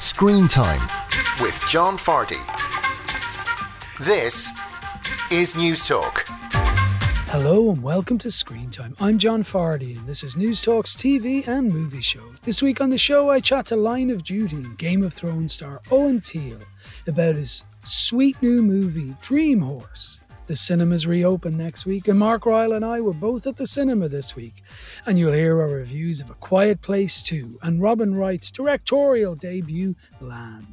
Screen Time with John Fardy. This is Newstalk. Hello and welcome to Screen Time. I'm John Fardy and this is Newstalk's TV and movie show. This week on the show, I chat to Line of Duty and Game of Thrones star Owen Teale about his sweet new movie, Dream Horse. The cinemas reopen next week, and Mark Ryle and I were both at the cinema this week. And you'll hear our reviews of A Quiet Place 2 and Robin Wright's directorial debut, Land.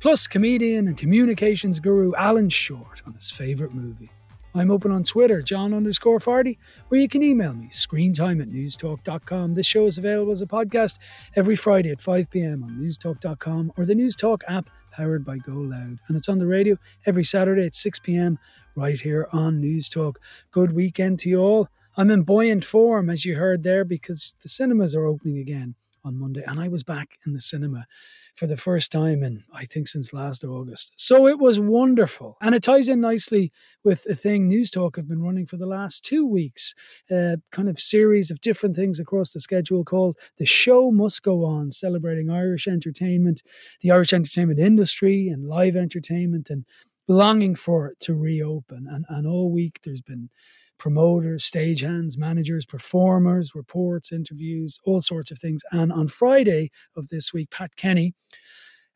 Plus, comedian and communications guru Alan Short on his favourite movie. I'm open on Twitter, John underscore Fardy, where you can email me, screentime at newstalk.com. This show is available as a podcast every Friday at 5 pm on newstalk.com or the Newstalk app powered by Go Loud. And it's on the radio every Saturday at 6 pm right here on Newstalk. Good weekend to you all. I'm in buoyant form, as you heard there, because the cinemas are opening again on Monday, and I was back in the cinema for the first time in, I think, since last August. So it was wonderful. And it ties in nicely with a thing Newstalk have been running for the last two weeks, a kind of series of different things across the schedule called The Show Must Go On, celebrating Irish entertainment, the Irish entertainment industry, and live entertainment, and longing for it to reopen. And, and all week there's been promoters, stagehands, managers, performers, reports, interviews, all sorts of things. And on Friday of this week, Pat Kenny,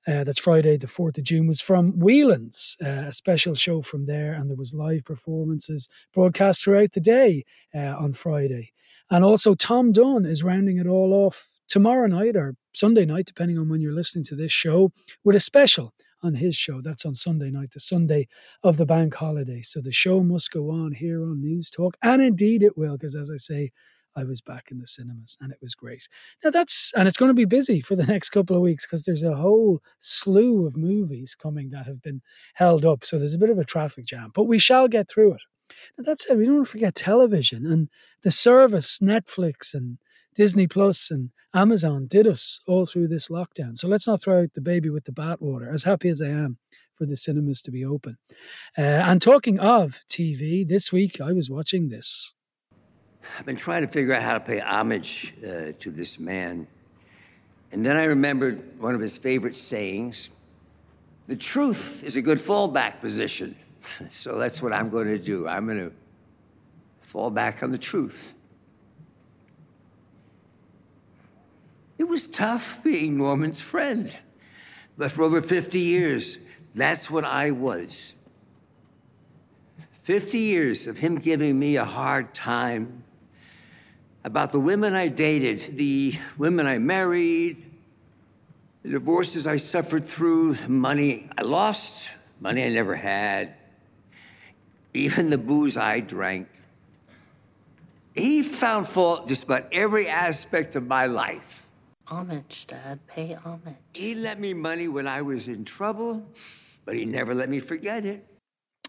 uh, that's Friday, the 4th of June, was from Whelan's, uh, a special show from there. And there was live performances broadcast throughout the day uh, on Friday. And also Tom Dunne is rounding it all off tomorrow night or Sunday night, depending on when you're listening to this show, with a special on his show. That's on Sunday night, the Sunday of the bank holiday. So the show must go on here on Newstalk. And indeed it will, because as I say, I was back in the cinemas and it was great. Now that's, and it's going to be busy for the next couple of weeks because there's a whole slew of movies coming that have been held up. So there's a bit of a traffic jam, but we shall get through it. Now that said, we don't want to forget television and the service, Netflix and Disney Plus and Amazon did us all through this lockdown. So let's not throw out the baby with the bathwater, as happy as I am for the cinemas to be open. Uh, and talking of TV, this week I was watching this. I've been trying to figure out how to pay homage uh, to this man. And then I remembered one of his favorite sayings The truth is a good fallback position. so that's what I'm going to do. I'm going to fall back on the truth. It was tough being Norman's friend. But for over 50 years, that's what I was. 50 years of him giving me a hard time about the women I dated, the women I married, the divorces I suffered through, the money I lost, money I never had, even the booze I drank. He found fault just about every aspect of my life. Homage, Dad. Pay homage. He lent me money when I was in trouble, but he never let me forget it.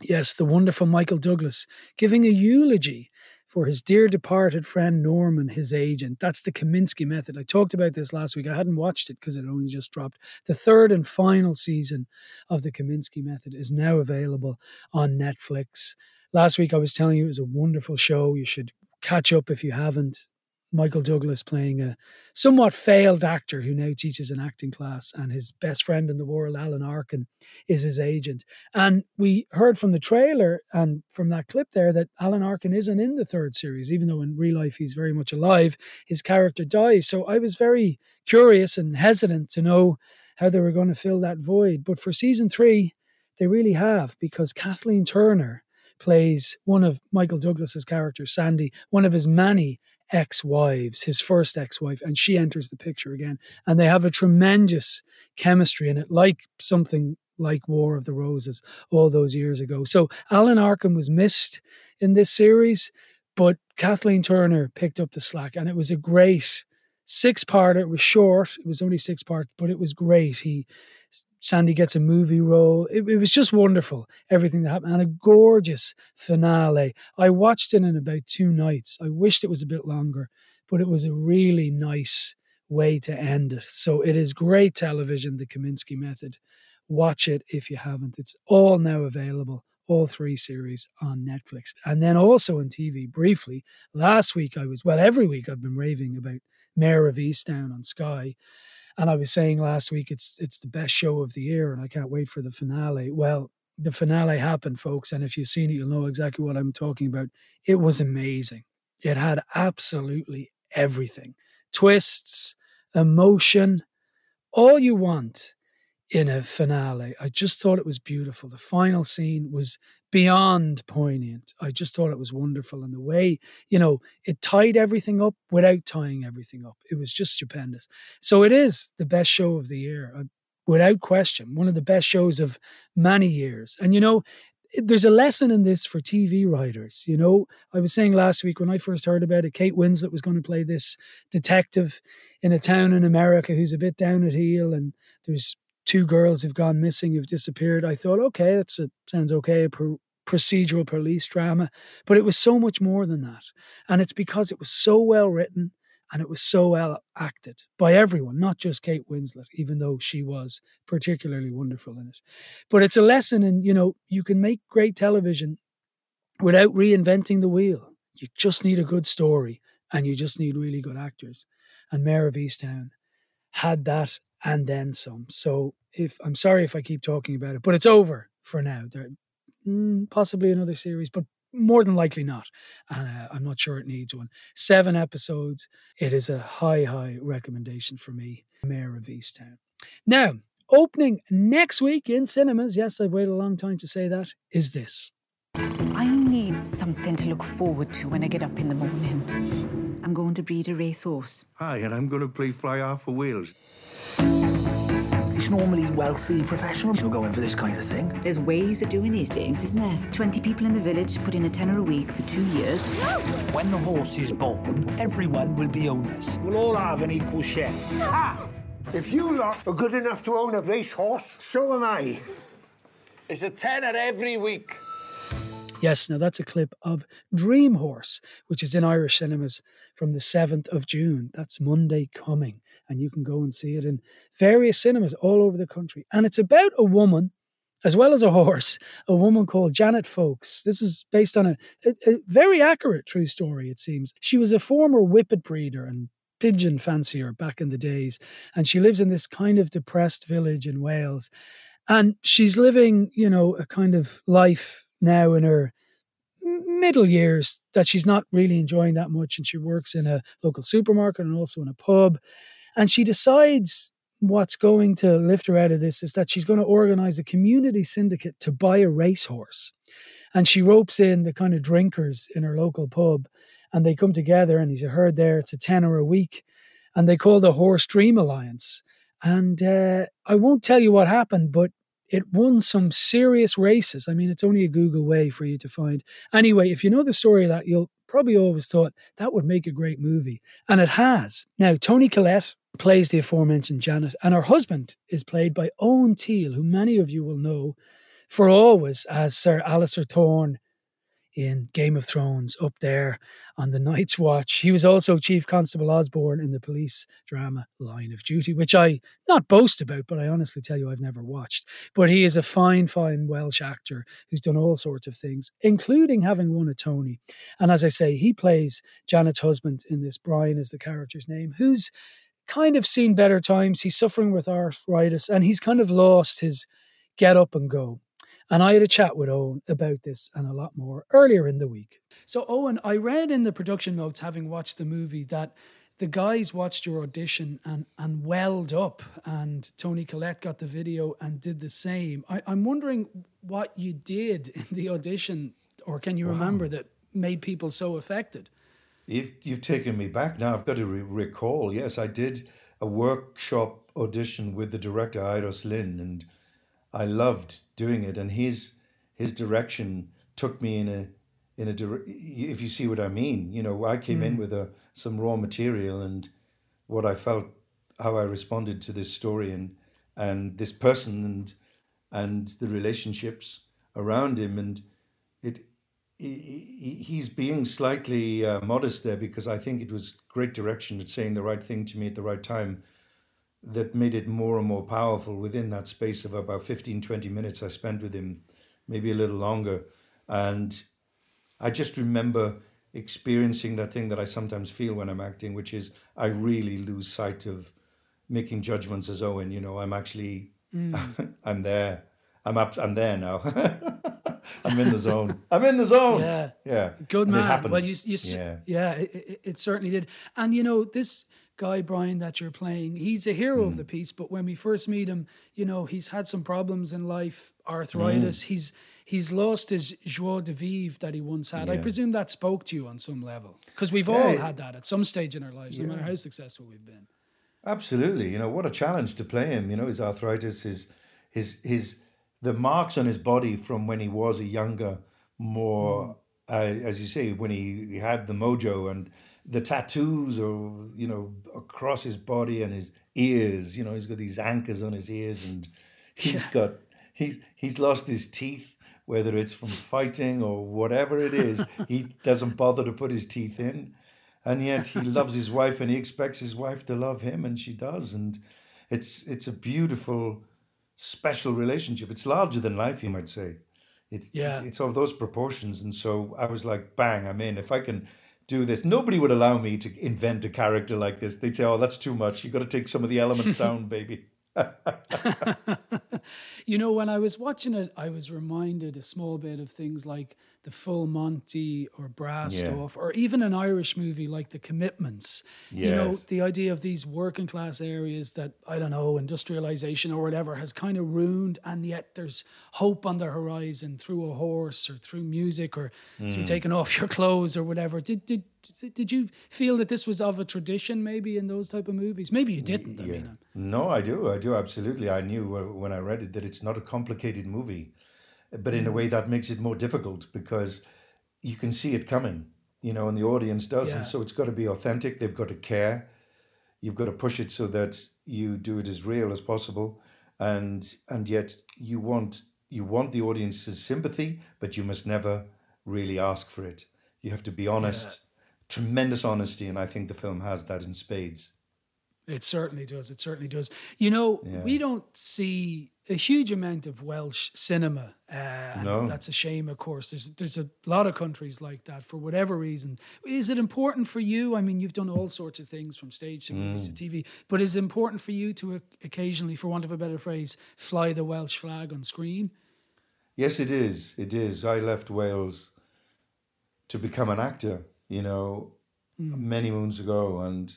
Yes, the wonderful Michael Douglas giving a eulogy for his dear departed friend Norman, his agent. That's the Kominsky method. I talked about this last week. I hadn't watched it because it only just dropped. The third and final season of the Kominsky method is now available on Netflix. Last week I was telling you it was a wonderful show. You should catch up if you haven't. Michael Douglas playing a somewhat failed actor who now teaches an acting class, and his best friend in the world, Alan Arkin, is his agent. And we heard from the trailer and from that clip there that Alan Arkin isn't in the third series, even though in real life he's very much alive. His character dies. So I was very curious and hesitant to know how they were going to fill that void. But for season three, they really have, because Kathleen Turner plays one of Michael Douglas's characters, Sandy, one of his many ex-wives, his first ex-wife, and she enters the picture again, and they have a tremendous chemistry in it, like something like War of the Roses all those years ago. So Alan Arkin was missed in this series, but Kathleen Turner picked up the slack, and it was a great six part. It was short; it was only six part, but it was great. He Sandy gets a movie role. It, it, was just wonderful, everything that happened, and a gorgeous finale. I watched it in about two nights. I wished it was a bit longer, but it was a really nice way to end it. So it is great television, the Kominsky method. Watch it if you haven't. It's all now available, all three series on Netflix. And then also on TV briefly. Last week I was, well, every week I've been raving about Mare of Easttown on Sky. And I was saying last week it's it's the best show of the year, and I can't wait for the finale. Well, the finale happened, folks, and if you've seen it, you'll know exactly what I'm talking about. It was amazing. It had absolutely everything twists, emotion, all you want in a finale. I just thought it was beautiful. The final scene was beyond poignant. I just thought it was wonderful. And the way, you know, it tied everything up without tying everything up. It was just stupendous. So it is the best show of the year, uh, without question. One of the best shows of many years. And, you know, there's a lesson in this for TV writers. You know, I was saying last week when I first heard about it, Kate Winslet was going to play this detective in a town in America who's a bit down at heel, and there's two girls who've gone missing, who've disappeared. I thought, okay, that sounds okay, pro- procedural police drama, but it was so much more than that, and it's because it was so well written and it was so well acted by everyone, not just Kate Winslet, even though she was particularly wonderful in it. But it's a lesson in, you know, you can make great television without reinventing the wheel. You just need a good story and you just need really good actors. And Mare of Easttown had that and then some. So if I'm sorry if I keep talking about it, but it's over for now. There mm, possibly another series, but more than likely not. And uh, I'm not sure it needs one. Seven episodes. It is a high, high recommendation for me. Mare of Easttown. Now, opening next week in cinemas, yes, I've waited a long time to say that, is this. I need something to look forward to when I get up in the morning. I'm going to breed a racehorse. Hi, and I'm going to play fly half for Wales. It's normally wealthy professionals who go in for this kind of thing. There's ways of doing these things, isn't there? 20 people in the village put in a tenner a week for two years. When the horse is born, everyone will be owners. We'll all have an equal share. Ah! If you lot are good enough to own a racehorse, so am I. It's a tenner every week. Yes, now that's a clip of Dream Horse, which is in Irish cinemas from the 7th of June. That's Monday coming. And you can go and see it in various cinemas all over the country. And it's about a woman, as well as a horse, a woman called Janet Vokes. This is based on a, a, a very accurate true story, it seems. She was a former whippet breeder and pigeon fancier back in the days. And she lives in this kind of depressed village in Wales. And she's living, you know, a kind of life now in her middle years that she's not really enjoying that much and she works in a local supermarket and also in a pub. And she decides what's going to lift her out of this is that she's going to organize a community syndicate to buy a racehorse. And she ropes in the kind of drinkers in her local pub and they come together and he's a herd there it's a tenner a week and they call the horse dream alliance. And uh, i won't tell you what happened but it won some serious races. I mean, it's only a Google way for you to find. Anyway, if you know the story of that, you'll probably always thought that would make a great movie. And it has. Now, Toni Collette plays the aforementioned Janet, and her husband is played by Owen Teale, who many of you will know for always as Sir Alliser Thorne in Game of Thrones up there on the Night's Watch. He was also Chief Constable Osborne in the police drama Line of Duty, which I not boast about, but I honestly tell you I've never watched. But he is a fine, fine Welsh actor who's done all sorts of things, including having won a Tony. And as I say, he plays Janet's husband in this. Brian is the character's name, who's kind of seen better times. He's suffering with arthritis and he's kind of lost his get up and go. And I had a chat with Owen about this and a lot more earlier in the week. So, Owen, I read in the production notes, having watched the movie, that the guys watched your audition and, and welled up, and toni Collette got the video and did the same. I, am wondering what you did in the audition, or can you wow. remember that made people so affected? You've, you've taken me back now. I've got to re- recall. Yes, I did a workshop audition with the director, Euros Lyn, and I loved doing it, and his his direction took me in a in a if you see what I mean. You know, I came mm. in with a some raw material and what I felt, how I responded to this story and and this person and and the relationships around him and it he, he's being slightly uh, modest there because I think it was great direction at saying the right thing to me at the right time that made it more and more powerful within that space of about 15, 20 minutes I spent with him, maybe a little longer. And I just remember experiencing that thing that I sometimes feel when I'm acting, which is I really lose sight of making judgments as Owen. You know, I'm actually Mm. I'm there. I'm up. I'm there now. I'm in the zone. I'm in the zone. Yeah. yeah. Good And man. Well, you, you yeah. yeah, it, it, it certainly did. And you know, this guy Brian that you're playing, he's a hero Mm. of the piece. But when we first meet him, you know, he's had some problems in life, arthritis. Mm. He's he's lost his joie de vivre that he once had. I presume that spoke to you on some level because we've Yeah, all had that at some stage in our lives, no matter how successful we've been. Absolutely. You know, what a challenge to play him. You know, his arthritis, his his his the marks on his body from when he was a younger, more uh, as you say, when he, he had the mojo and the tattoos or you know, across his body and his ears, you know, he's got these anchors on his ears and he's got he's he's lost his teeth, whether it's from fighting or whatever it is, he doesn't bother to put his teeth in. And yet he loves his wife and he expects his wife to love him and she does. And it's it's a beautiful special relationship. It's larger than life you might say. It, Yeah. it- it's of those proportions. And so i was like bang i'm in. If i can do this. Nobody would allow me to invent a character like this. They'd say oh that's too much. You've got to take some of the elements down baby You know, when I was watching it, I was reminded a small bit of things like the Full Monty or Brass Yeah. Off, or even an Irish movie like The Commitments. You know, the idea of these working class areas that, I don't know, industrialization or whatever has kind of ruined, and yet there's hope on the horizon through a horse or through music or through Mm. taking off your clothes or whatever. Did, did, did you feel that this was of a tradition maybe in those type of movies? Maybe you didn't. I mean, No, I do. I do absolutely. I knew when I read it that it's not a complicated movie, but in a Mm. way that makes it more difficult because you can see it coming, you know, and the audience does, Yeah. and so it's got to be authentic. They've got to care. You've got to push it so that you do it as real as possible, and and yet you want you want the audience's sympathy, but you must never really ask for it. You have to be honest. Tremendous honesty, and I think the film has that in spades. It certainly does. It certainly does. You know, Yeah. we don't see a huge amount of Welsh cinema. Uh, and No. That's a shame, of course. There's there's a lot of countries like that for whatever reason. Is it important for you? I mean, you've done all sorts of things from stage to movies Mm. to TV, but is it important for you to occasionally, for want of a better phrase, fly the Welsh flag on screen? Yes, it is. It is. I left Wales to become an actor, you know, many mm-hmm. moons ago. And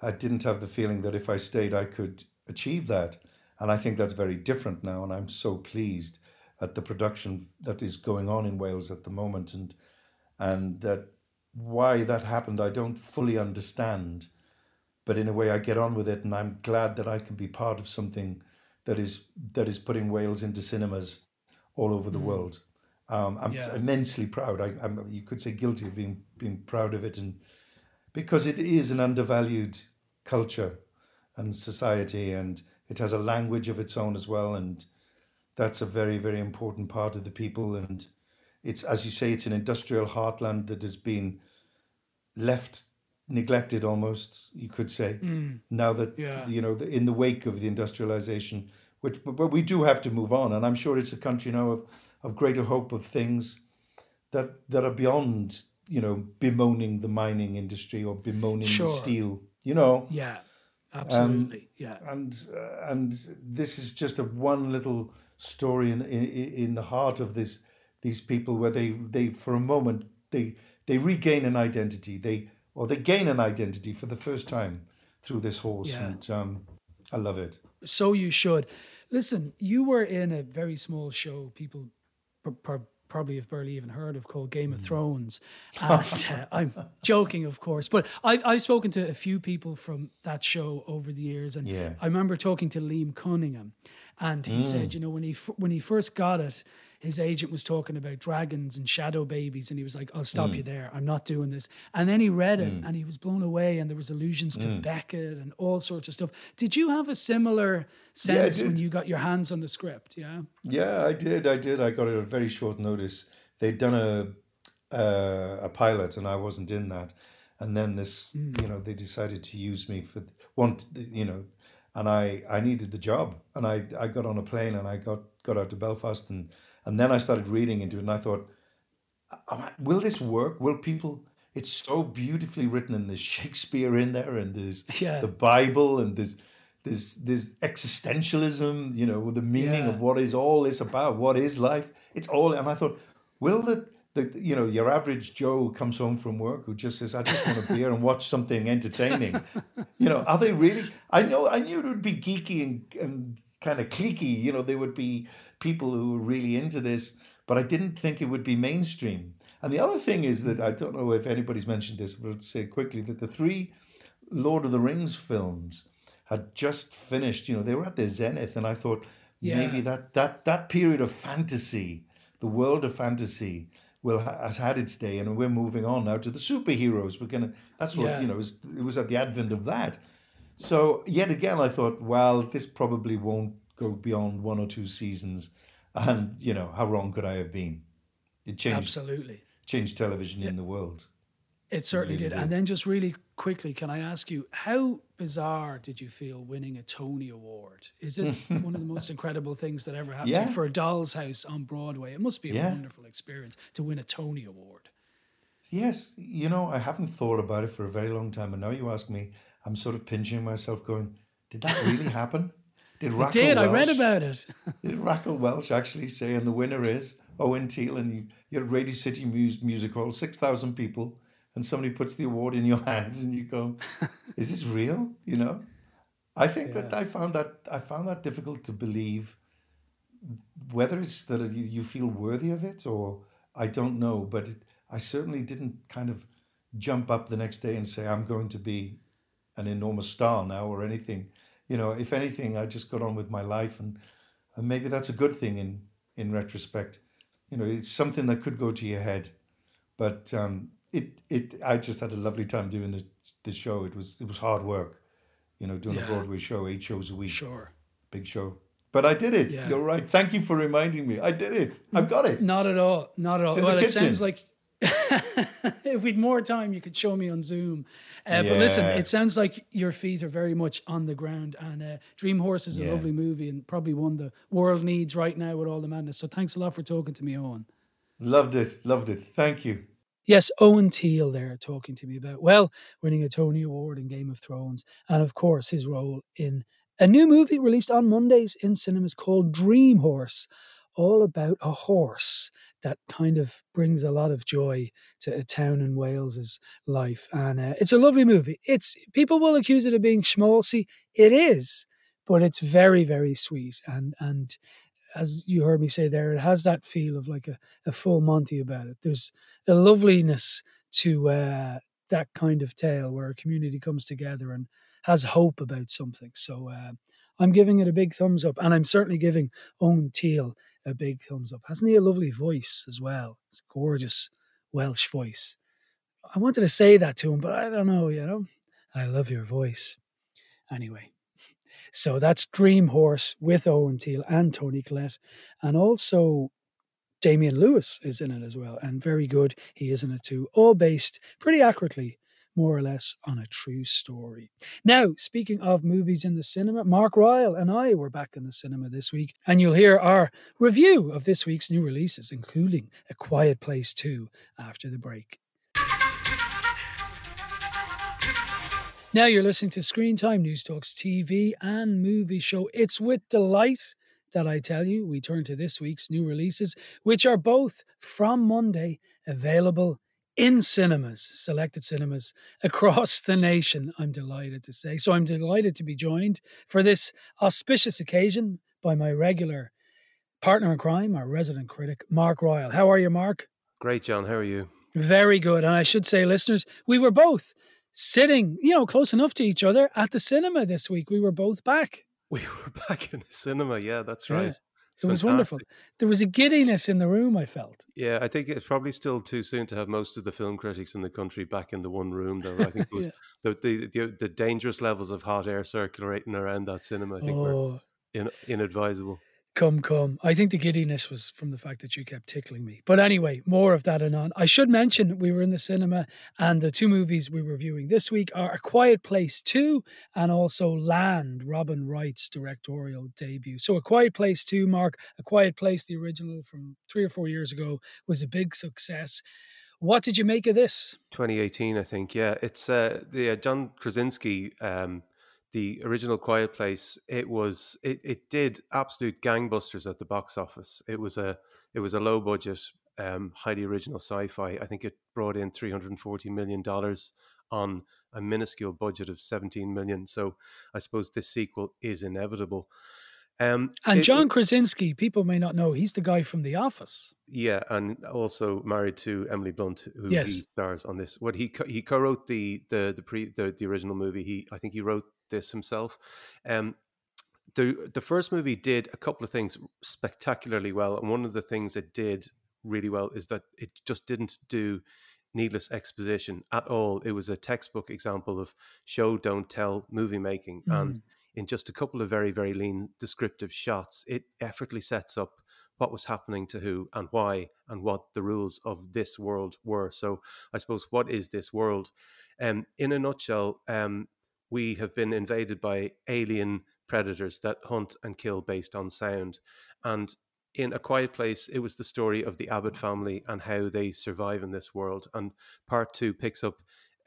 I didn't have the feeling that if I stayed, I could achieve that. And I think that's very different now. And I'm so pleased at the production that is going on in Wales at the moment. And, and that why that happened, I don't fully understand. But in a way, I get on with it. And I'm glad that I can be part of something that is that is putting Wales into cinemas all over the mm-hmm. world. Um, I'm Yeah. immensely proud. I, I'm, you could say guilty of being being proud of it, and because it is an undervalued culture and society, and it has a language of its own as well, and that's a very very important part of the people. And it's as you say, it's an industrial heartland that has been left neglected almost you could say Mm. now that Yeah. you know in the wake of the industrialization which but, we do have to move on and i'm sure it's a country now of of greater hope of things that that are beyond you know bemoaning the mining industry or bemoaning Sure. steel you know Yeah, absolutely. yeah. and uh, and this is just a one little story in, in in the heart of this these people where they they for a moment they they regain an identity they or they gain an identity for the first time through this horse Yeah. and um, I love it. So you should. Listen, you were in a very small show people pr- pr- probably have barely even heard of called Game of Mm. Thrones. And uh, I'm joking, of course, but I, I've spoken to a few people from that show over the years. And Yeah. I remember talking to Liam Cunningham, and he said, Mm. you know, when he, when he first got it, his agent was talking about dragons and shadow babies, and he was like, I'll stop Mm. you there. I'm not doing this. And then he read it and he was blown away, and there was allusions to Mm. Beckett and all sorts of stuff. Did you have a similar sense when you got your hands on the script? Yeah. Yeah, I did. I did. I got it at very short notice. They'd done a uh, a pilot, and I wasn't in that. And then this, you know, they decided to use me for want, you know, and I I needed the job, and I I got on a plane and I got got out to Belfast, and and then I started reading into it, and I thought, "Uh, will this work? Will people? It's so beautifully written, and there's Shakespeare in there, and there's Yeah. the Bible, and there's there's there's existentialism, you know, the meaning Yeah. of what is all this about, what is life. It's all, and I thought, will the the you know your average Joe comes home from work who just says, I just want a beer and watch something entertaining. You know, are they really? I know I knew it would be geeky and and kind of cliquey. You know, they would be people who were really into this, but I didn't think it would be mainstream. And the other thing is that I don't know if anybody's mentioned this, but I'll say quickly that the three Lord of the Rings films had just finished. You know, they were at their zenith, and I thought Yeah. maybe that that that period of fantasy, the world of fantasy, will ha- has had its day, and we're moving on now to the superheroes. We're gonna. That's what Yeah. you know. It was, it was at the advent of that. So yet again, I thought, well, this probably won't go beyond one or two seasons, and you know, how wrong could I have been? It changed Absolutely. changed television in the world. It certainly really did. did. And then just really quickly, can I ask you, how bizarre did you feel winning a Tony Award? Is it one of the most incredible things that ever happened Yeah. for a Doll's House on Broadway? It must be a Yeah. wonderful experience to win a Tony Award. Yes, you know, I haven't thought about it for a very long time, and now you ask me, I'm sort of pinching myself, going, "Did that really happen? Did Raquel did. I read about it. Did Raquel Welch actually say, and the winner is Owen Teale, and you, you're at Radio City Mus- Music Hall, six thousand people, and somebody puts the award in your hands, and you go, "Is this real?" You know, I think that I found that I found that difficult to believe. Whether it's that you, you feel worthy of it, or I don't know, but it, I certainly didn't kind of jump up the next day and say I'm going to be an enormous star now or anything. You know, if anything, I just got on with my life, and, and maybe that's a good thing in in retrospect. You know, it's something that could go to your head, but um, it it I just had a lovely time doing the the show. It was it was hard work, you know, doing Yeah. a Broadway show, eight shows a week, Sure. big show. But I did it. Yeah. You're right. Thank you for reminding me. I did it. I've got it. Not at all. Not at all. It's in the well, it sounds like if we'd more time, you could show me on Zoom. Uh, But listen, it sounds like your feet are very much on the ground. And uh, Dream Horse is a Yeah. lovely movie and probably one the world needs right now with all the madness. So thanks a lot for talking to me, Owen. Loved it. Loved it. Thank you. Yes, Owen Teale there talking to me about, well, winning a Tony Award in Game of Thrones. And of course, his role in a new movie released on Mondays in cinemas called Dream Horse, all about a horse that kind of brings a lot of joy to a town in Wales's life. And uh, it's a lovely movie. It's People will accuse it of being schmaltzy. It is, but it's very, very sweet. And, and, as you heard me say there, it has that feel of like a, a full Monty about it. There's a loveliness to uh, that kind of tale where a community comes together and has hope about something. So uh, I'm giving it a big thumbs up, and I'm certainly giving Owen Teale a big thumbs up. Hasn't he a lovely voice as well? It's a gorgeous Welsh voice. I wanted to say that to him, but I don't know. You know, I love your voice. Anyway. So that's Dream Horse with Owen Teale and Toni Collette. And also Damian Lewis is in it as well. And very good. He is in it too. All based pretty accurately, more or less, on a true story. Now, speaking of movies in the cinema, Mark Ryle and I were back in the cinema this week. And you'll hear our review of this week's new releases, including A Quiet Place 2 after the break. Now you're listening to Screen Time News Talks TV and movie show. It's with delight that I tell you we turn to this week's new releases, which are both from Monday available in cinemas, selected cinemas across the nation. I'm delighted to say. So I'm delighted to be joined for this auspicious occasion by my regular partner in crime, our resident critic, Mark Ryle. How are you, Mark? Great, John. How are you? Very good. And I should say, listeners, we were both sitting, you know, close enough to each other at the cinema this week. We were both back. We were back in the cinema. Yeah, that's Yeah. It was wonderful. There was a giddiness in the room, I felt. Yeah, I think it's probably still too soon to have most of the film critics in the country back in the one room, though. I think it was Yeah. the, the, the the dangerous levels of hot air circulating around that cinema. I think were Oh, in, inadvisable. Come, come. I think the giddiness was from the fact that you kept tickling me. But anyway, more of that anon. I should mention we were in the cinema, and the two movies we were viewing this week are A Quiet Place 2 and also Land, Robin Wright's directorial debut. So, A Quiet Place 2, Mark, A Quiet Place, the original from three or four years ago, was a big success. What did you make of this? 2018, I think. Yeah, it's uh, the uh, John Krasinski um, the original Quiet Place, it was it, it did absolute gangbusters at the box office. It was a it was a low budget, um, highly original sci-fi. I think it brought in three hundred and forty million dollars on a minuscule budget of seventeen million. So I suppose this sequel is inevitable. Um, And it- John Krasinski, people may not know, he's the guy from The Office. Yeah, and also married to Emily Blunt, who Yes. he stars on this. What he co- he co-wrote the the the pre the, the original movie. He I think he wrote this himself. Um, the the first movie did a couple of things spectacularly well, and one of the things it did really well is that it just didn't do needless exposition at all. It was a textbook example of show don't tell movie making, and in just a couple of very very lean descriptive shots, it effortlessly sets up what was happening to who and why and what the rules of this world were. So I suppose what is this world? Um, in a nutshell, um, we have been invaded by alien predators that hunt and kill based on sound. And in A Quiet Place, it was the story of the Abbott family and how they survive in this world. And part two picks up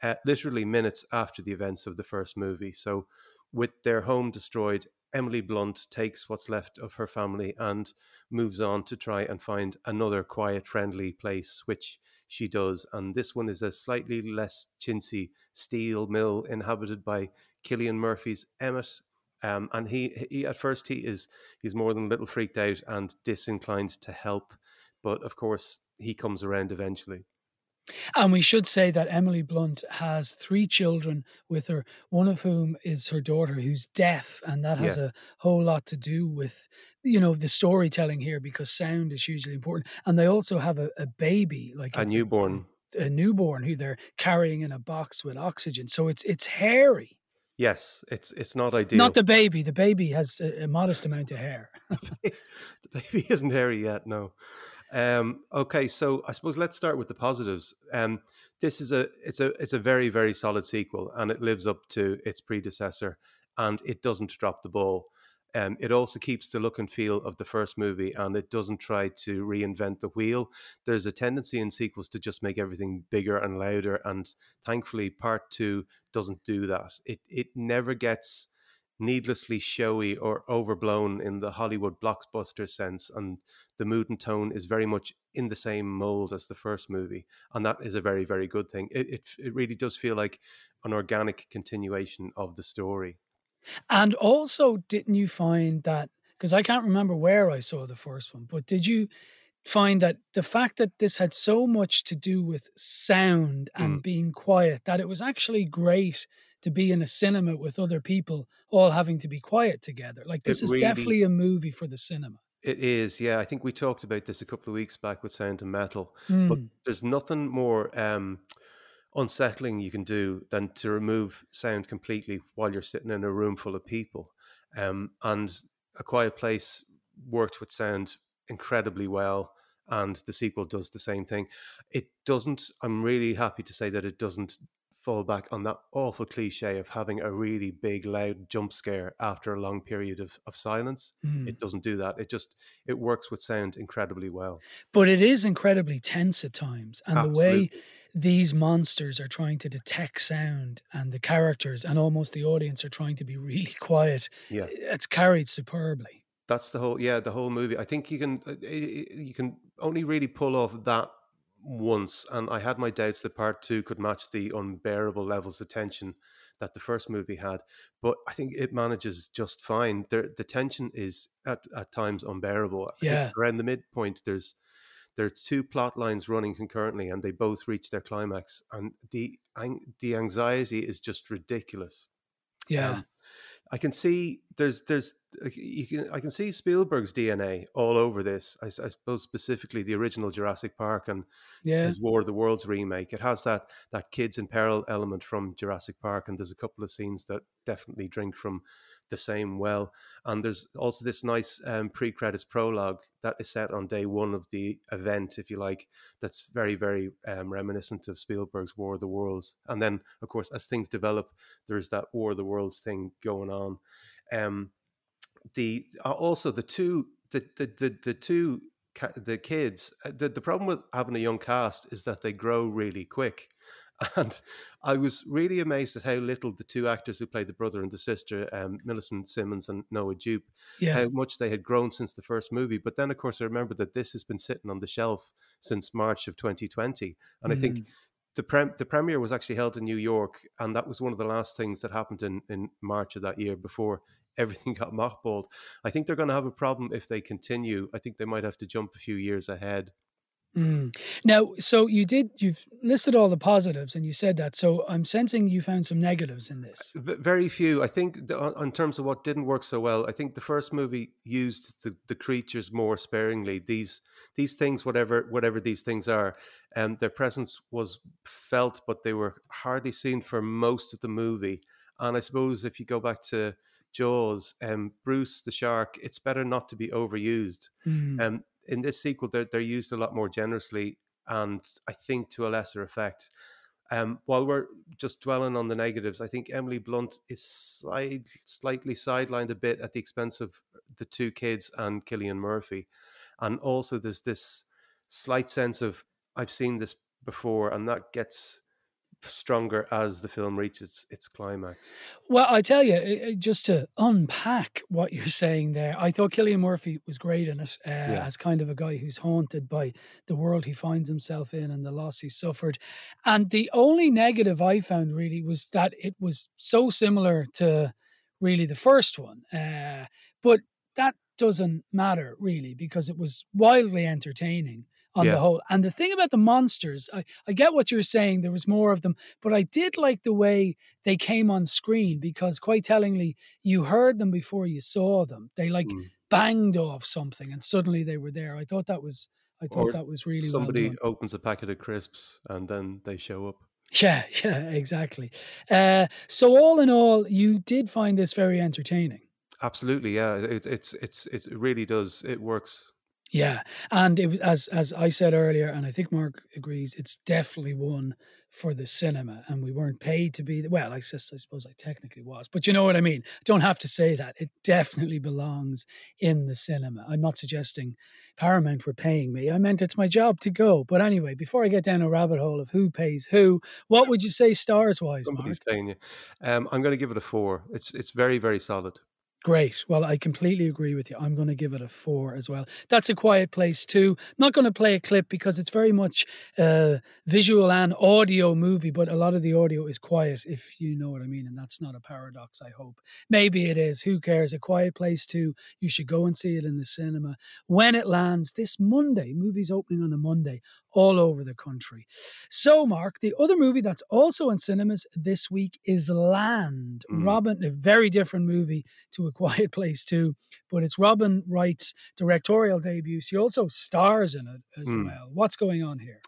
uh, literally minutes after the events of the first movie. So, with their home destroyed, Emily Blunt takes what's left of her family and moves on to try and find another quiet, friendly place, which she does. And this one is a slightly less chintzy steel mill inhabited by Cillian Murphy's Emmett. Um, and he, he, at first, he is he's more than a little freaked out and disinclined to help, but of course, he comes around eventually. And we should say that Emily Blunt has three children with her, one of whom is her daughter who's deaf. And that has Yeah. a whole lot to do with, you know, the storytelling here because sound is hugely important. And they also have a, a baby, like A newborn, a newborn who they're carrying in a box with oxygen. So it's it's hairy. yes, it's it's not ideal. Not the baby. The baby has a, a modest amount of hair. the baby isn't hairy yet. No. Um, okay, so I suppose let's start with the positives. Um, this is a it's a it's a very very solid sequel, and it lives up to its predecessor, and it doesn't drop the ball. Um, it also keeps the look and feel of the first movie, and it doesn't try to reinvent the wheel. There's a tendency in sequels to just make everything bigger and louder, and thankfully, part two doesn't do that. It it never gets needlessly showy or overblown in the Hollywood blockbuster sense, and the mood and tone is very much in the same mold as the first movie, and that is a very very good thing. It it, it really does feel like an organic continuation of the story. And also, didn't you find that? Because I can't remember where I saw the first one, but did you find that the fact that this had so much to do with sound and Mm. being quiet, that it was actually great to be in a cinema with other people all having to be quiet together? Like, this is really- definitely a movie for the cinema. It is, yeah. I think we talked about this a couple of weeks back with Sound of Metal, but Mm. there's nothing more um, unsettling you can do than to remove sound completely while you're sitting in a room full of people. Um, and A Quiet Place worked with sound incredibly well, and the sequel does the same thing. It doesn't, I'm really happy to say that it doesn't fall back on that awful cliche of having a really big, loud jump scare after a long period of, of silence. Mm. It doesn't do that. It just, it works with sound incredibly well. But it is incredibly tense at times. And the way these monsters are trying to detect sound and the characters and almost the audience are trying to be really quiet, Yeah. it's carried superbly. That's the whole, yeah, the whole movie. I think you can, uh, you can only really pull off that once, and I had my doubts that part two could match the unbearable levels of tension that the first movie had. But I think it manages just fine. There, the tension is at, at times unbearable. Yeah. around the midpoint, there's there's two plot lines running concurrently, and they both reach their climax, and the the anxiety is just ridiculous. Yeah. Um, I can see there's there's you can I can see Spielberg's DNA all over this. I, I suppose specifically the original Jurassic Park and Yeah. his War of the Worlds remake. It has that that kids in peril element from Jurassic Park, and there's a couple of scenes that definitely drink from the same well. And there's also this nice um, pre-credits prologue that is set on day one of the event, if you like. That's very very um, reminiscent of Spielberg's War of the Worlds. And then of course as things develop, there's that War of the Worlds thing going on. Um, the uh, also the two the the the, the two the kids uh, the, the problem with having a young cast is that they grow really quick And I was really amazed at how little the two actors who played the brother and the sister, um, Millicent Simmonds and Noah Jupe, Yeah. how much they had grown since the first movie. But then, of course, I remember that this has been sitting on the shelf since March of 2020. And I think Mm. the prem- the premiere was actually held in New York, and that was one of the last things that happened in, in March of that year before everything got mothballed. I think they're going to have a problem if they continue. I think they might have to jump a few years ahead. Mm. Now, so you did, you've listed all the positives and you said that. So I'm sensing you found some negatives in this. Very few. I think the, on- in terms of what didn't work so well, I think the first movie used the, the creatures more sparingly. These these things, whatever whatever these things are, um, their presence was felt, but they were hardly seen for most of the movie. And I suppose if you go back to Jaws, um, Bruce the shark, it's better not to be overused. Mm. Um, in this sequel, they're, they're used a lot more generously, and I think to a lesser effect. Um, while we're just dwelling on the negatives, I think Emily Blunt is slight, slightly sidelined a bit at the expense of the two kids and Cillian Murphy. And also, there's this slight sense of, I've seen this before, and that gets stronger as the film reaches its climax. Well, I tell you, just to unpack what you're saying there, I thought Cillian Murphy was great in it uh, as kind of a guy who's haunted by the world he finds himself in and the loss he suffered. And the only negative I found really was that it was so similar to really the first one. Uh, but that doesn't matter really because it was wildly entertaining on Yeah. the whole. And the thing about the monsters, I, I get what you're saying, there was more of them, but I did like the way they came on screen because quite tellingly, you heard them before you saw them. They like Mm. banged off something and suddenly they were there. I thought that was I thought Or that was really somebody well opens a packet of crisps and then they show up. Yeah, yeah, exactly. Uh, so all in all, you did find this very entertaining. Absolutely, yeah. It, it's it's it really does. It works. Yeah, and it was as as I said earlier, and I think Mark agrees. It's definitely one for the cinema, and we weren't paid to be. Well, I I suppose I technically was, but you know what I mean. Don't have to say that. It definitely belongs in the cinema. I'm not suggesting Paramount were paying me. I meant it's my job to go. But anyway, before I get down a rabbit hole of who pays who, what would you say stars wise, Mark? Somebody's paying you. Um, I'm going to give it a four. It's it's very very solid. Great. Well, I completely agree with you. I'm going to give it a four as well. That's a quiet place too. I'm not going to play a clip because it's very much a visual and audio movie, but a lot of the audio is quiet, if you know what I mean. And that's not a paradox, I hope. Maybe it is. Who cares? A quiet place too. You should go and see it in the cinema when it lands this Monday. Movie's opening on a Monday all over the country. So, Mark, the other movie that's also in cinemas this week is Land. Mm. Robin, a very different movie to A Quiet Place too, but it's Robin Wright's directorial debut. She also stars in it as Mm. well. What's going on here?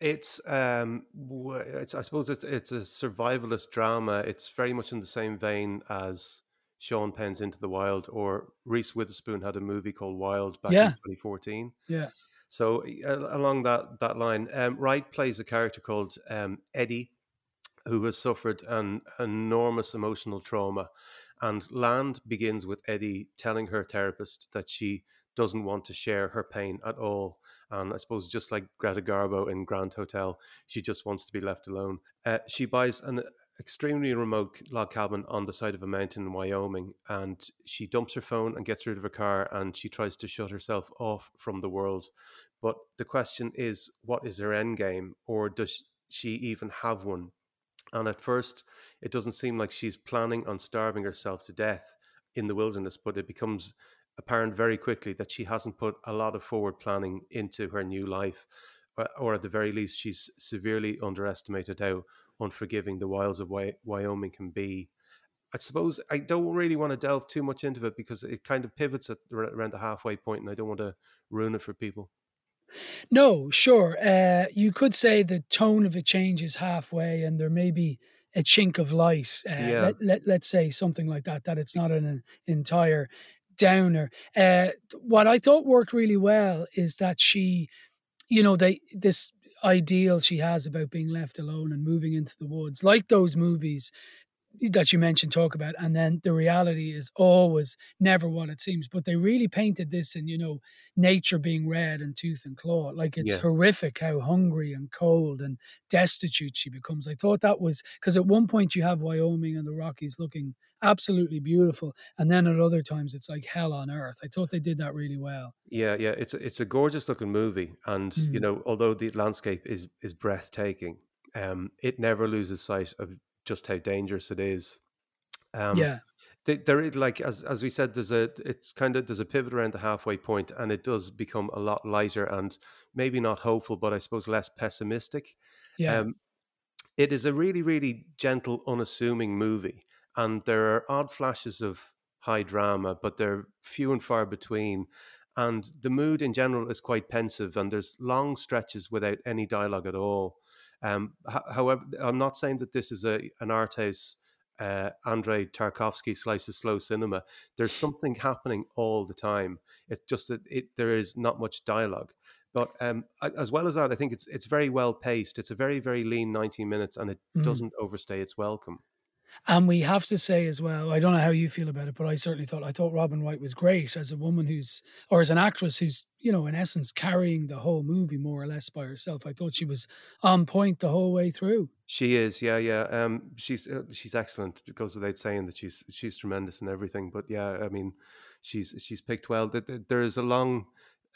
It's um, it's I suppose it's it's a survivalist drama. It's very much in the same vein as Sean Penn's Into the Wild, or Reese Witherspoon had a movie called Wild back Yeah. in 2014. Yeah. So uh, along that that line, um, Wright plays a character called um, Eddie, who has suffered an enormous emotional trauma, and Land begins with Eddie telling her therapist that she doesn't want to share her pain at all. And I suppose just like Greta Garbo in Grand Hotel, she just wants to be left alone. Uh, she buys an extremely remote log cabin on the side of a mountain in Wyoming, and she dumps her phone and gets rid of her car, and she tries to shut herself off from the world. But the question is, what is her end game, or does she even have one? And at first, it doesn't seem like she's planning on starving herself to death in the wilderness, but it becomes apparent very quickly that she hasn't put a lot of forward planning into her new life, or- at the very least, she's severely underestimated how unforgiving the wilds of Wyoming can be. I suppose I don't really want to delve too much into it because it kind of pivots at around the halfway point, and I don't want to ruin it for people. No, sure. Uh, you could say the tone of it changes halfway, and there may be a chink of light. Uh, Yeah. let, let, let's say something like that, that it's not an entire downer. Uh, what I thought worked really well is that she, you know, they this ideal she has about being left alone and moving into the woods, like those movies that you mentioned talk about and then the reality is always never what it seems but they really painted this in you know nature being red and tooth and claw like it's Yeah. horrific how hungry and cold and destitute she becomes i thought that was because at one point you have wyoming and the rockies looking absolutely beautiful and then at other times it's like hell on earth i thought they did that really well Yeah, yeah, it's a, it's a gorgeous looking movie, and you Mm. know, although the landscape is is breathtaking, um, it never loses sight of just how dangerous it is. Um, yeah th- there is like as as we said, there's a it's kind of there's a pivot around the halfway point, and it does become a lot lighter and maybe not hopeful, but I suppose less pessimistic. yeah Um, it is a really, really gentle, unassuming movie, and there are odd flashes of high drama, but they're few and far between. And the mood in general is quite pensive, and there's long stretches without any dialogue at all. Um, h- however, I'm not saying that this is a an art house. Uh, Andrei Tarkovsky slice of slow cinema. There's something happening all the time. It's just that it there is not much dialogue. But um, as well as that, I think it's it's very well paced. It's a very very lean ninety minutes, and it Mhm. doesn't overstay its welcome. And we have to say as well, I don't know how you feel about it, but I certainly thought I thought Robin Wright was great as a woman who's or as an actress who's, you know, in essence carrying the whole movie more or less by herself. I thought she was on point the whole way through. She is, yeah, yeah. Um, she's uh, she's excellent. Goes without saying that she's she's tremendous and everything. But yeah, I mean, she's she's picked well. Th- th- There is a long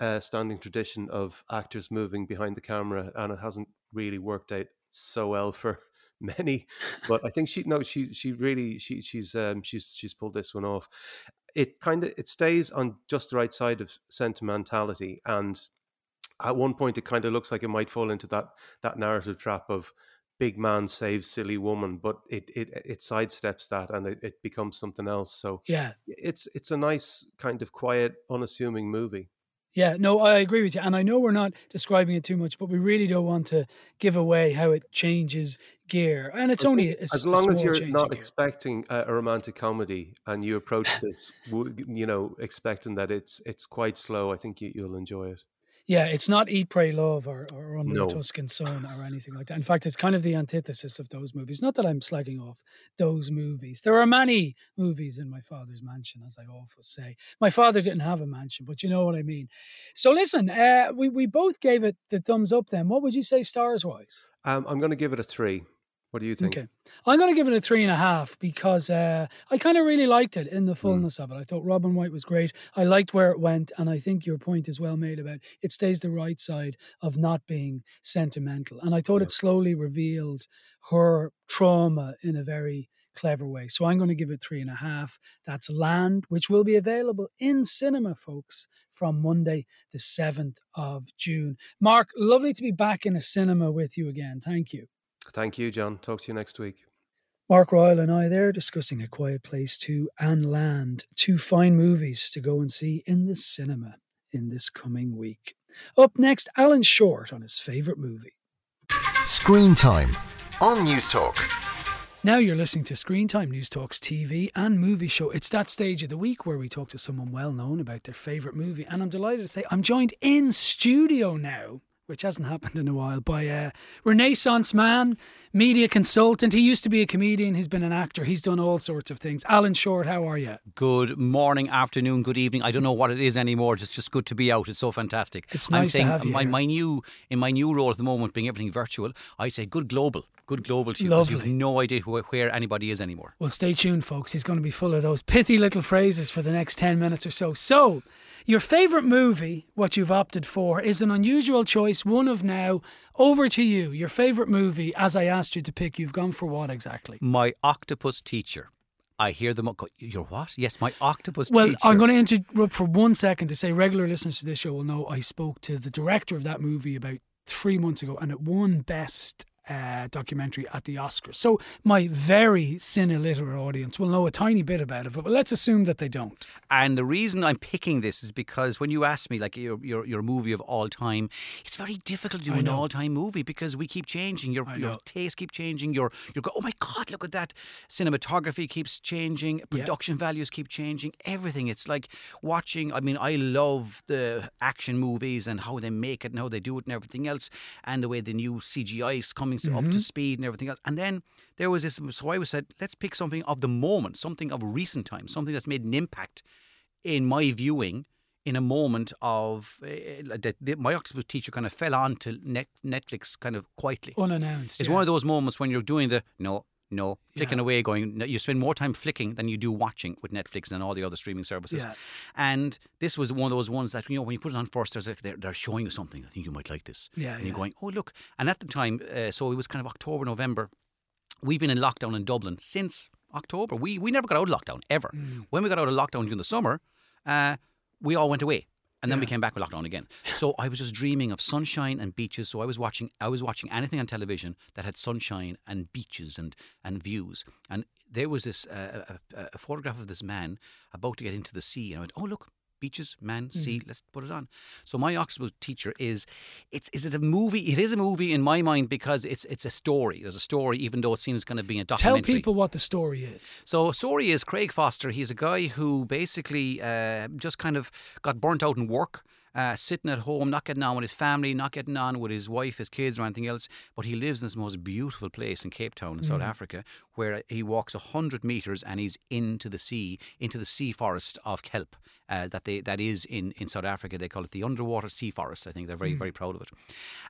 uh, standing tradition of actors moving behind the camera, and it hasn't really worked out so well for many. But I think she no, she she really she she's um she's she's pulled this one off. It kind of it stays on just the right side of sentimentality, and at one point it kind of looks like it might fall into that that narrative trap of big man saves silly woman, but it it it sidesteps that and it, it becomes something else. So Yeah. it's it's a nice kind of quiet, unassuming movie. Yeah, no, I agree with you. And I know we're not describing it too much, but we really don't want to give away how it changes gear. And it's only a, as long as you're not expecting a, a romantic comedy and you approach this, you know, expecting that it's it's quite slow, I think you, you'll enjoy it. Yeah, it's not Eat, Pray, Love or, or Under No. the Tuscan Sun or anything like that. In fact, it's kind of the antithesis of those movies. Not that I'm slagging off those movies. There are many movies in my father's mansion, as I often say. My father didn't have a mansion, but you know what I mean. So listen, uh, we, we both gave it the thumbs up then. What would you say stars wise? Um, I'm going to give it a three. What do you think? Okay. I'm going to give it a three and a half because uh, I kind of really liked it Hmm. in the fullness of it. I thought Robin Wright was great. I liked where it went. And I think your point is well made about it stays the right side of not being sentimental. And I thought it slowly revealed her trauma in a very clever way. So I'm going to give it three and a half. That's Land, which will be available in cinema, folks, from Monday, the 7th of June. Mark, lovely to be back in a cinema with you again. Thank you. Thank you, John. Talk to you next week. Mark Royal and I there discussing A Quiet Place 2 and Land, two fine movies to go and see in the cinema in this coming week. Up next, Alan Short on his favourite movie. Screen Time on Newstalk. Now you're listening to Screen Time Newstalk's TV and movie show. It's that stage of the week where we talk to someone well known about their favourite movie. And I'm delighted to say I'm joined in studio now, which hasn't happened in a while, by a Renaissance man, media consultant. He used to be a comedian, he's been an actor, he's done all sorts of things. Alan Short, how are you? Good morning, afternoon, good evening. I don't know what it is anymore. It's just good to be out. It's so fantastic. It's I'm nice to saying have you my, my new in my new role at the moment, being everything virtual. I say good global, good global to you. 'cause You've Lovely. no idea where anybody is anymore. Well, stay tuned, folks. He's going to be full of those pithy little phrases for the next 10 minutes or so. So, your favourite movie, what you've opted for, is an unusual choice, one of now. Over to you. Your favourite movie, as I asked you to pick, you've gone for what exactly? My octopus teacher. I hear them. Go, You're what? Yes, my octopus Well, teacher. I'm going to interrupt for one second to say regular listeners to this show will know I spoke to the director of that movie about three months ago and it won Best uh, Documentary at the Oscars. So my very cine-literate audience will know a tiny bit about it, but let's assume that they don't. And the reason I'm picking this is because when you ask me, like your your, your movie of all time, it's very difficult to do an all time movie because we keep changing. Your your know. taste keep changing. Your you go, oh my god, look at that. Cinematography keeps changing. Production values keep changing. Everything. It's like watching. I mean, I love the action movies and how they make it and how they do it and everything else, and the way the new CGI is coming coming s- up to speed and everything else. And then there was this. So I was said, let's pick something of the moment, something of recent time, something that's made an impact in my viewing. In a moment of uh, that, that my octopus teacher kind of fell onto net, Netflix kind of quietly. Unannounced. It's yeah. one of those moments when you're doing the no, no, flicking Yeah. away, going. You spend more time flicking than you do watching with Netflix and all the other streaming services. Yeah. And this was one of those ones that you know when you put it on first, there's like they're, they're showing you something. I think you might like this. Yeah, And you're going, oh look. And at the time, uh, so it was kind of October, November. We've been in lockdown in Dublin since October. We we never got out of lockdown ever. Mm. When we got out of lockdown during the summer, uh, we all went away. And then we came back with lockdown again. So I was just dreaming of sunshine and beaches. So I was watching I was watching anything on television that had sunshine and beaches and, and views. And there was this uh, a, a photograph of this man about to get into the sea. And I went, oh look, beaches, man, sea. Let's put it on. So my octopus teacher is, it's is it a movie? It is a movie in my mind because it's it's a story. There's a story, even though it seems going to be a documentary. Tell people what the story is. So story is Craig Foster. He's a guy who basically uh, just kind of got burnt out in work. Uh, sitting at home, not getting on with his family, not getting on with his wife, his kids, or anything else. But he lives in this most beautiful place in Cape Town, in South Africa, where he walks hundred meters and he's into the sea, into the sea forest of kelp uh, that they that is in in South Africa. They call it the underwater sea forest. I think they're very very proud of it.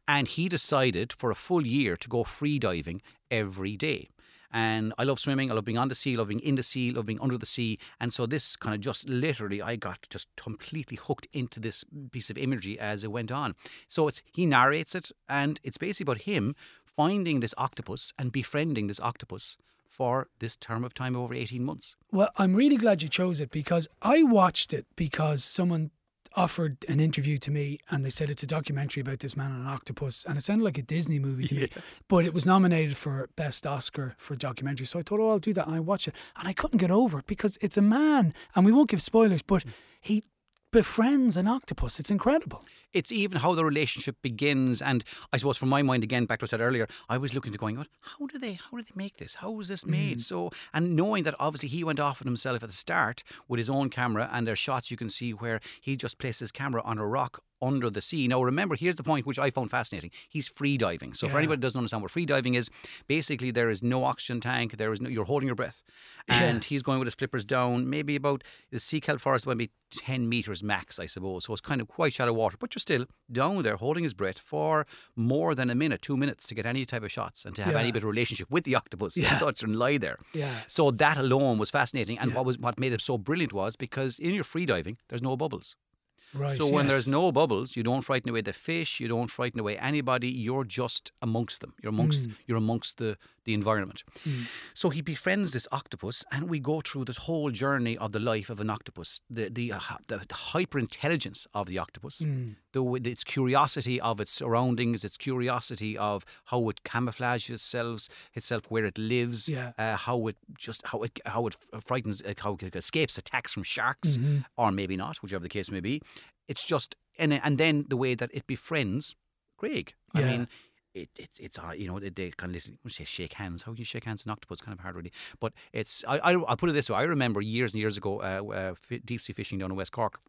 And he decided for a full year to go free diving every day. And I love swimming. I love being on the sea, I love being in the sea, love being under the sea. And so this kind of just literally, I got just completely hooked into this piece of imagery as it went on. So it's he narrates it, and it's basically about him finding this octopus and befriending this octopus for this term of time over 18 months. Well, I'm really glad you chose it because I watched it because someone offered an interview to me and they said it's a documentary about this man on an octopus and it sounded like a Disney movie to me. But it was nominated for Best Oscar for documentary. So I thought, oh, I'll do that. And I watched it and I couldn't get over it because it's a man and we won't give spoilers, but hmm. he befriends an octopus. It's incredible. It's even how the relationship begins, and I suppose from my mind again, back to what I said earlier, I was looking to going, "What? How do they? How do they make this? How is this made?" Mm. So, and knowing that obviously he went off on himself at the start with his own camera, and there's shots you can see where he just placed his camera on a rock under the sea. Now, remember, here's the point which I found fascinating. He's free diving. So, for anybody who doesn't understand what free diving is, basically there is no oxygen tank. There is no. You're holding your breath, and he's going with his flippers down, maybe about the sea kelp forest might be ten meters max, I suppose. So it's kind of quite shallow water, but you're still down there holding his breath for more than a minute, two minutes to get any type of shots and to have Yeah. any bit of relationship with the octopus Yeah. as such and lie there. Yeah. So that alone was fascinating, and Yeah. what was what made it so brilliant was because in your free diving, there's no bubbles. Right. So when yes. there's no bubbles, you don't frighten away the fish, you don't frighten away anybody. You're just amongst them. You're amongst Mm. you're amongst the the environment. So he befriends this octopus, and we go through this whole journey of the life of an octopus, the the, uh, the, the hyper intelligence of the octopus, Mm. the its curiosity of its surroundings, its curiosity of how it camouflages itself, itself where it lives, Yeah. uh, how it just how it how it frightens, uh, how it escapes attacks from sharks, Mm-hmm. or maybe not, whichever the case may be. It's just and and then the way that it befriends Craig. I mean. It, it's it's uh, you know they, they kind of literally say shake hands. How do you shake hands an octopus? Kind of hard, really. But it's I I will put it this way. I remember years and years ago, uh, uh, deep sea fishing down in West Cork,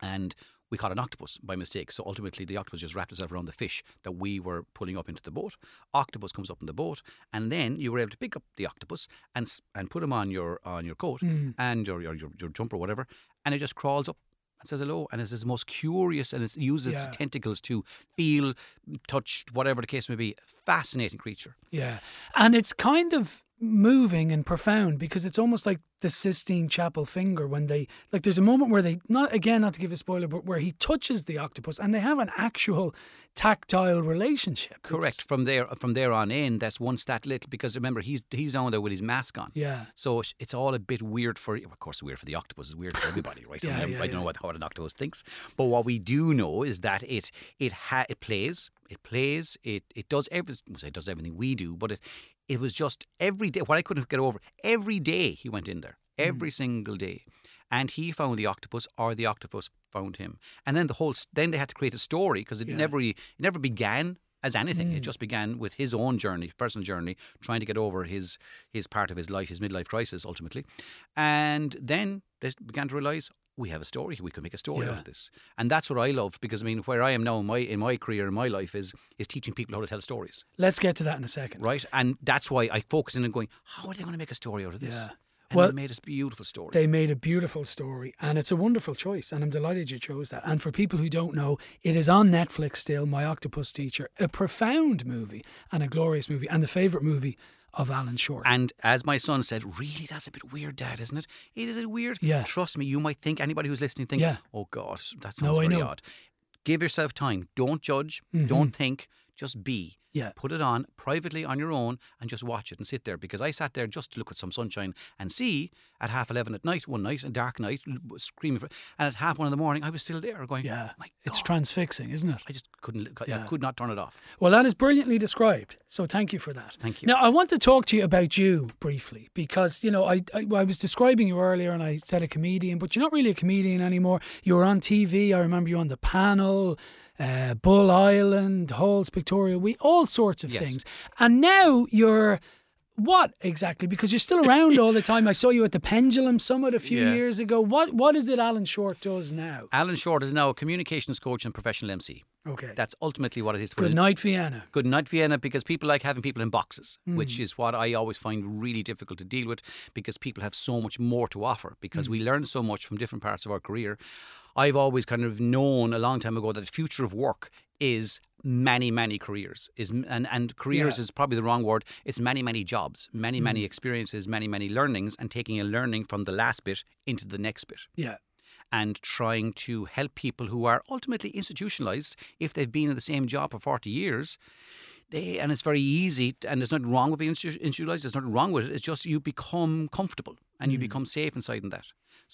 and we caught an octopus by mistake. So ultimately, the octopus just wrapped itself around the fish that we were pulling up into the boat. Octopus comes up in the boat, and then you were able to pick up the octopus and and put him on your on your coat and your, your your your jumper, whatever, and it just crawls up. And says hello, and it's the most curious, and it uses Yeah. tentacles to feel, touch, whatever the case may be. Fascinating creature. Yeah. And it's kind of moving and profound because it's almost like the Sistine Chapel finger when they like there's a moment where they not again not to give a spoiler but where he touches the octopus and they have an actual tactile relationship. Correct. It's- From there, from there on in, that's once that little because remember he's he's on there with his mask on. Yeah. So it's- all a bit weird for, of course, weird for the octopus. is weird for everybody, right? Yeah, I, mean, yeah, I don't know yeah. what how an octopus thinks, but what we do know is that it it ha- it plays, it plays, it it does everything. It does everything we do, but it it was just every day. What I couldn't get over every day he went in there, Mm. every single day. And he found the octopus, or the octopus found him. And then the whole, then they had to create a story because it Yeah. never, it never began as anything. It Mm. just began with his own journey, personal journey, trying to get over his his part of his life, his midlife crisis, ultimately. And then they began to realise we have a story. We could make a story Yeah. out of this, and that's what I love because I mean, where I am now in my in my career in my life is is teaching people how to tell stories, Let's get to that in a second. right? And that's why I focus in and going, how are they going to make a story out of this? Yeah. And Well, they made a beautiful story. They made a beautiful story, and it's a wonderful choice, and I'm delighted you chose that. And for people who don't know, it is on Netflix still. My Octopus Teacher, a profound movie and a glorious movie, and the favourite movie of Alan Short. And as my son said, really, that's a bit weird, Dad, isn't it? It is weird. Yeah. Trust me, you might think anybody who's listening think, Yeah. oh God, that No, sounds I very odd. Give yourself time. Don't judge. Mhm. Don't think. Just be. Yeah. Put it on privately on your own and just watch it and sit there. Because I sat there just to look at some sunshine and see at half eleven at night, one night, a dark night, screaming for, and at half one in the morning, I was still there going, yeah, my it's transfixing, isn't it? I just couldn't. I Yeah. could not turn it off. Well, that is brilliantly described. So thank you for that. Thank you. Now, I want to talk to you about you briefly because, you know, I, I, I was describing you earlier and I said a comedian, but you're not really a comedian anymore. You were on TV. I remember you on the panel, uh, Bull Island, Hall's Pictorial Weekly, all sorts of Yes. things. And now you're. What exactly? Because you're still around all the time. I saw you at the Pendulum Summit a few Yeah. years ago. What What is it Alan Short does now? Alan Short is now a communications coach and professional MC. Okay. That's ultimately what it is. Good night, Vienna. Good night, Vienna, because people like having people in boxes, Mm. which is what I always find really difficult to deal with because people have so much more to offer because we learn so much from different parts of our career. I've always kind of known a long time ago that the future of work is many, many careers. Is and, and careers Yeah. is probably the wrong word. It's many, many jobs, many, many Mm. experiences, many, many learnings, and taking a learning from the last bit into the next bit Yeah. and trying to help people who are ultimately institutionalized if they've been in the same job for 40 years. They, and it's very easy, and there's nothing wrong with being institutionalized. There's nothing wrong with it. It's just you become comfortable and you Mm. become safe inside in that.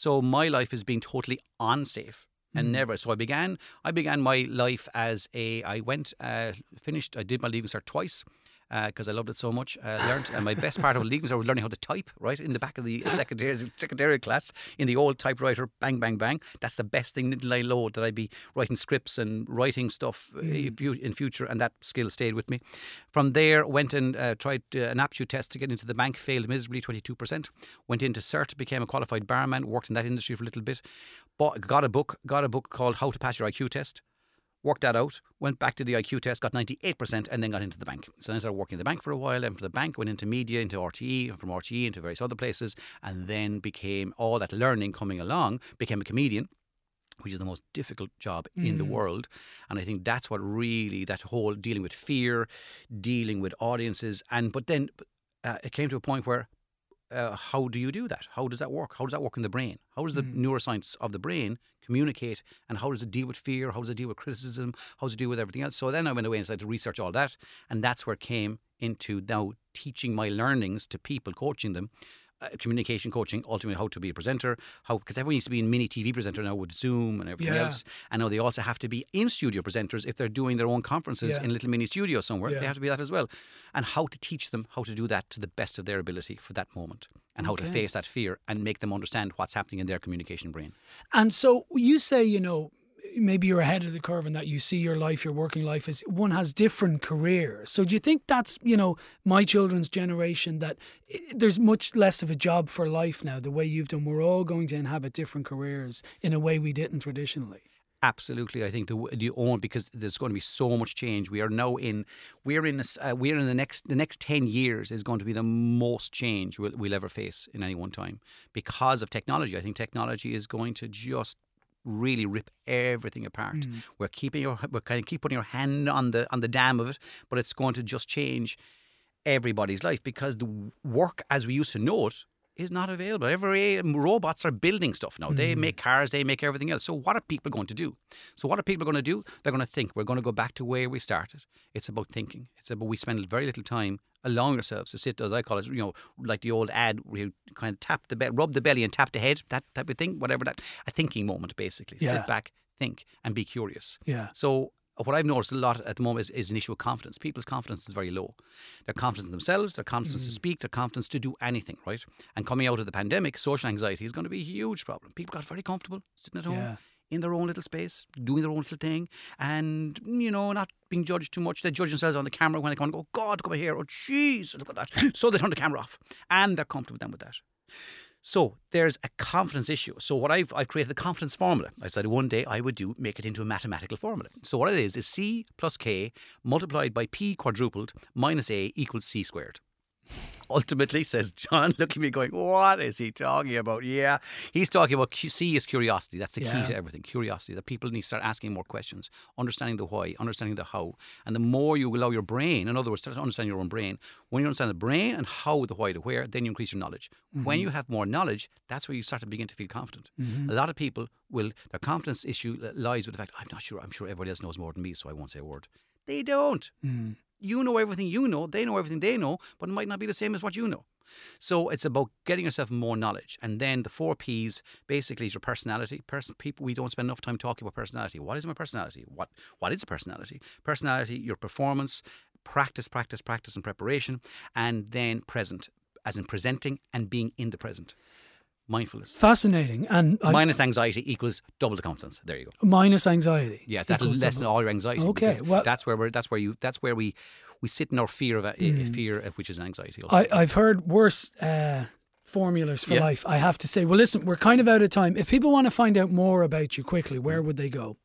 So my life has been totally unsafe and Mm. never. So I began. I began my life as a. I went, uh, finished. I did my leaving cert twice because I loved it so much. Uh, learned, and my best part of leaving cert was learning how to type. Right in the back of the secretary secretarial class in the old typewriter. Bang, bang, bang. That's the best thing that I load. That I'd be writing scripts and writing stuff uh, Mm. in in future, and that skill stayed with me. From there, went and uh, tried uh, an aptitude test to get into the bank. Failed miserably, twenty two percent. Went into cert, became a qualified barman. Worked in that industry for a little bit. Bought, got a book. Got a book called How to Pass Your IQ Test worked that out, went back to the IQ test, got 98%, and then got into the bank. So then I started working in the bank for a while, then from the bank went into media, into RTE, and from RTE into various other places, and then became all that learning coming along, became a comedian. Which is the most difficult job in the Mm. world. And I think that's what really, that whole dealing with fear, dealing with audiences. And, but then uh, it came to a point where uh, how do you do that? How does that work? How does that work in the brain? How does the neuroscience of the brain communicate and how does it deal with fear? How does it deal with criticism? How does it deal with everything else? So then I went away and started to research all that. And that's where it came into now teaching my learnings to people, coaching them. Uh, communication coaching, ultimately how to be a presenter, how because everyone used to be a mini TV presenter now with Zoom and everything Yeah. else, and now they also have to be in studio presenters if they're doing their own conferences Yeah. in little mini studio somewhere. Yeah. They have to be that as well, and how to teach them how to do that to the best of their ability for that moment, and how to face that fear and make them understand what's happening in their communication brain. And so you say, you know, maybe you're ahead of the curve in that you see your life, your working life as one has different careers. So do you think that's, you know, my children's generation that there's much less of a job for life now, the way you've done? We're all going to inhabit different careers in a way we didn't traditionally. Absolutely, I think the the own because there's going to be so much change. We are now in we're in a uh, we're in the next the next ten years is going to be the most change we'll, we'll ever face in any one time because of technology. I think technology is going to just really rip everything apart. Mm. We're keeping your we're kind of keep putting your hand on the on the dam of it, but it's going to just change everybody's life because the work as we used to know it is not available. Every robots are building stuff now. They Mm. make cars, they make everything else. So what are people going to do? So what are people going to do? They're going to think. We're going to go back to where we started. It's about thinking. It's about we spend very little time allowing ourselves to sit, as I call it, you know, like the old ad where you kind of tap the bed, rub the belly and tap the head, that type of thing, whatever that, a thinking moment basically. Yeah. Sit back, think, and be curious. Yeah. So what I've noticed a lot at the moment is, is an issue of confidence. People's confidence is very low. Their confidence in themselves, their confidence to mm. speak, their confidence to do anything, right? And coming out of the pandemic, social anxiety is going to be a huge problem. People got very comfortable sitting at home. Yeah. In their own little space, doing their own little thing, and you know, not being judged too much. They judge themselves on the camera when they come and go, God, come here, oh jeez, look at that. So they turn the camera off, and they're comfortable then with that. So there's a confidence issue. So what I've I've created a confidence formula. I decided one day I would do make it into a mathematical formula. So what it is is C plus K multiplied by P quadrupled minus A equals C squared ultimately, says John, look at me going, What is he talking about? Yeah, he's talking about C is curiosity. That's the Yeah. key to everything curiosity. That people need to start asking more questions, understanding the why, understanding the how. And the more you allow your brain, in other words, start to understand your own brain, when you understand the brain and how, the why, the where, then you increase your knowledge. When Mhm. you have more knowledge, that's where you start to begin to feel confident. Mhm. A lot of people will, their confidence issue lies with the fact, I'm not sure, I'm sure everybody else knows more than me, so I won't say a word. They don't. Mm. You know everything you know, they know everything they know, but it might not be the same as what you know. So it's about getting yourself more knowledge. And then the four P's basically is your personality. Person, people, we don't spend enough time talking about personality. What is my personality? What What is a personality? Personality, your performance, practice, practice, practice, and preparation, and then present, as in presenting and being in the present. Mindfulness. Fascinating. And I- Minus anxiety equals double the confidence. There you go. minus anxiety. Yes, that'll lessen double- all your anxiety. Okay, well- that's where we're. That's where you. That's where we we sit in our fear of a, Mm. fear, uh, which is anxiety. I, I've heard worse uh, formulas for Yeah. life, I have to say. Well, listen, we're kind of out of time. If people want to find out more about you quickly, where would they go?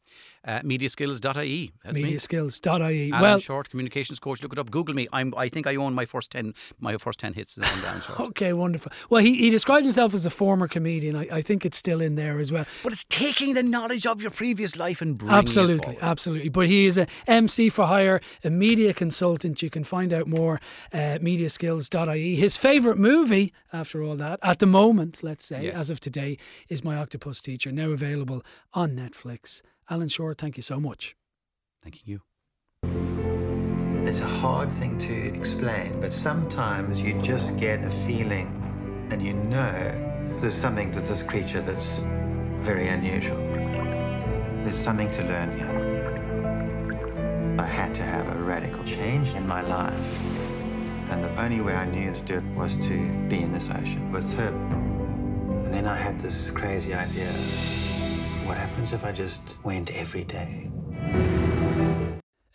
Uh, mediaskills.ie. That's me. Mediaskills.ie. Alan Well, Short, communications coach. Look it up. Google me. I'm. I think I own my first ten. My first ten hits is on Alan Short. okay, wonderful. Well, he, he described himself as a former comedian. I, I think it's still in there as well. But it's taking the knowledge of your previous life and bringing Absolutely, absolutely. But he is a MC for hire, a media consultant. You can find out more at mediaskills.ie. His favourite movie, after all that, at the moment, let's say, Yes. as of today, is My Octopus Teacher, now available on Netflix. Alan Short, thank you so much. Thank you. It's a hard thing to explain, but sometimes you just get a feeling and you know there's something to this creature that's very unusual. There's something to learn here. I had to have a radical change in my life. And the only way I knew to do it was to be in this ocean with her. And then I had this crazy idea. What happens if I just went every day?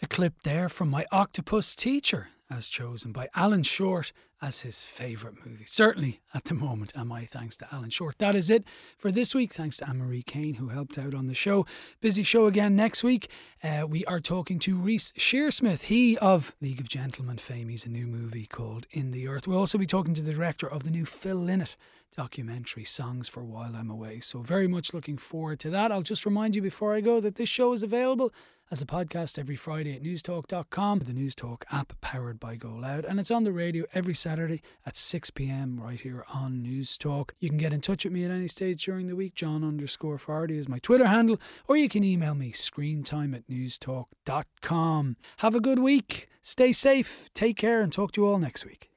A clip there from My Octopus Teacher, as chosen by Alan Short as his favourite movie. Certainly at the moment, and my thanks to Alan Short. That is it for this week. Thanks to Anne Marie Kane, who helped out on the show. Busy show again next week. Uh, we are talking to Reece Shearsmith, he of League of Gentlemen fame. He's a new movie called In the Earth. We'll also be talking to the director of the new Phil Lynott documentary, Songs for While I'm Away. So, very much looking forward to that. I'll just remind you before I go that this show is available as a podcast every Friday at newstalk.com, the Newstalk app powered by GoLoud, and it's on the radio every Saturday at 6 p.m. right here on Newstalk. You can get in touch with me at any stage during the week. John underscore Fardy is my Twitter handle, or you can email me screentime at newstalk.com. Have a good week. Stay safe. Take care and talk to you all next week.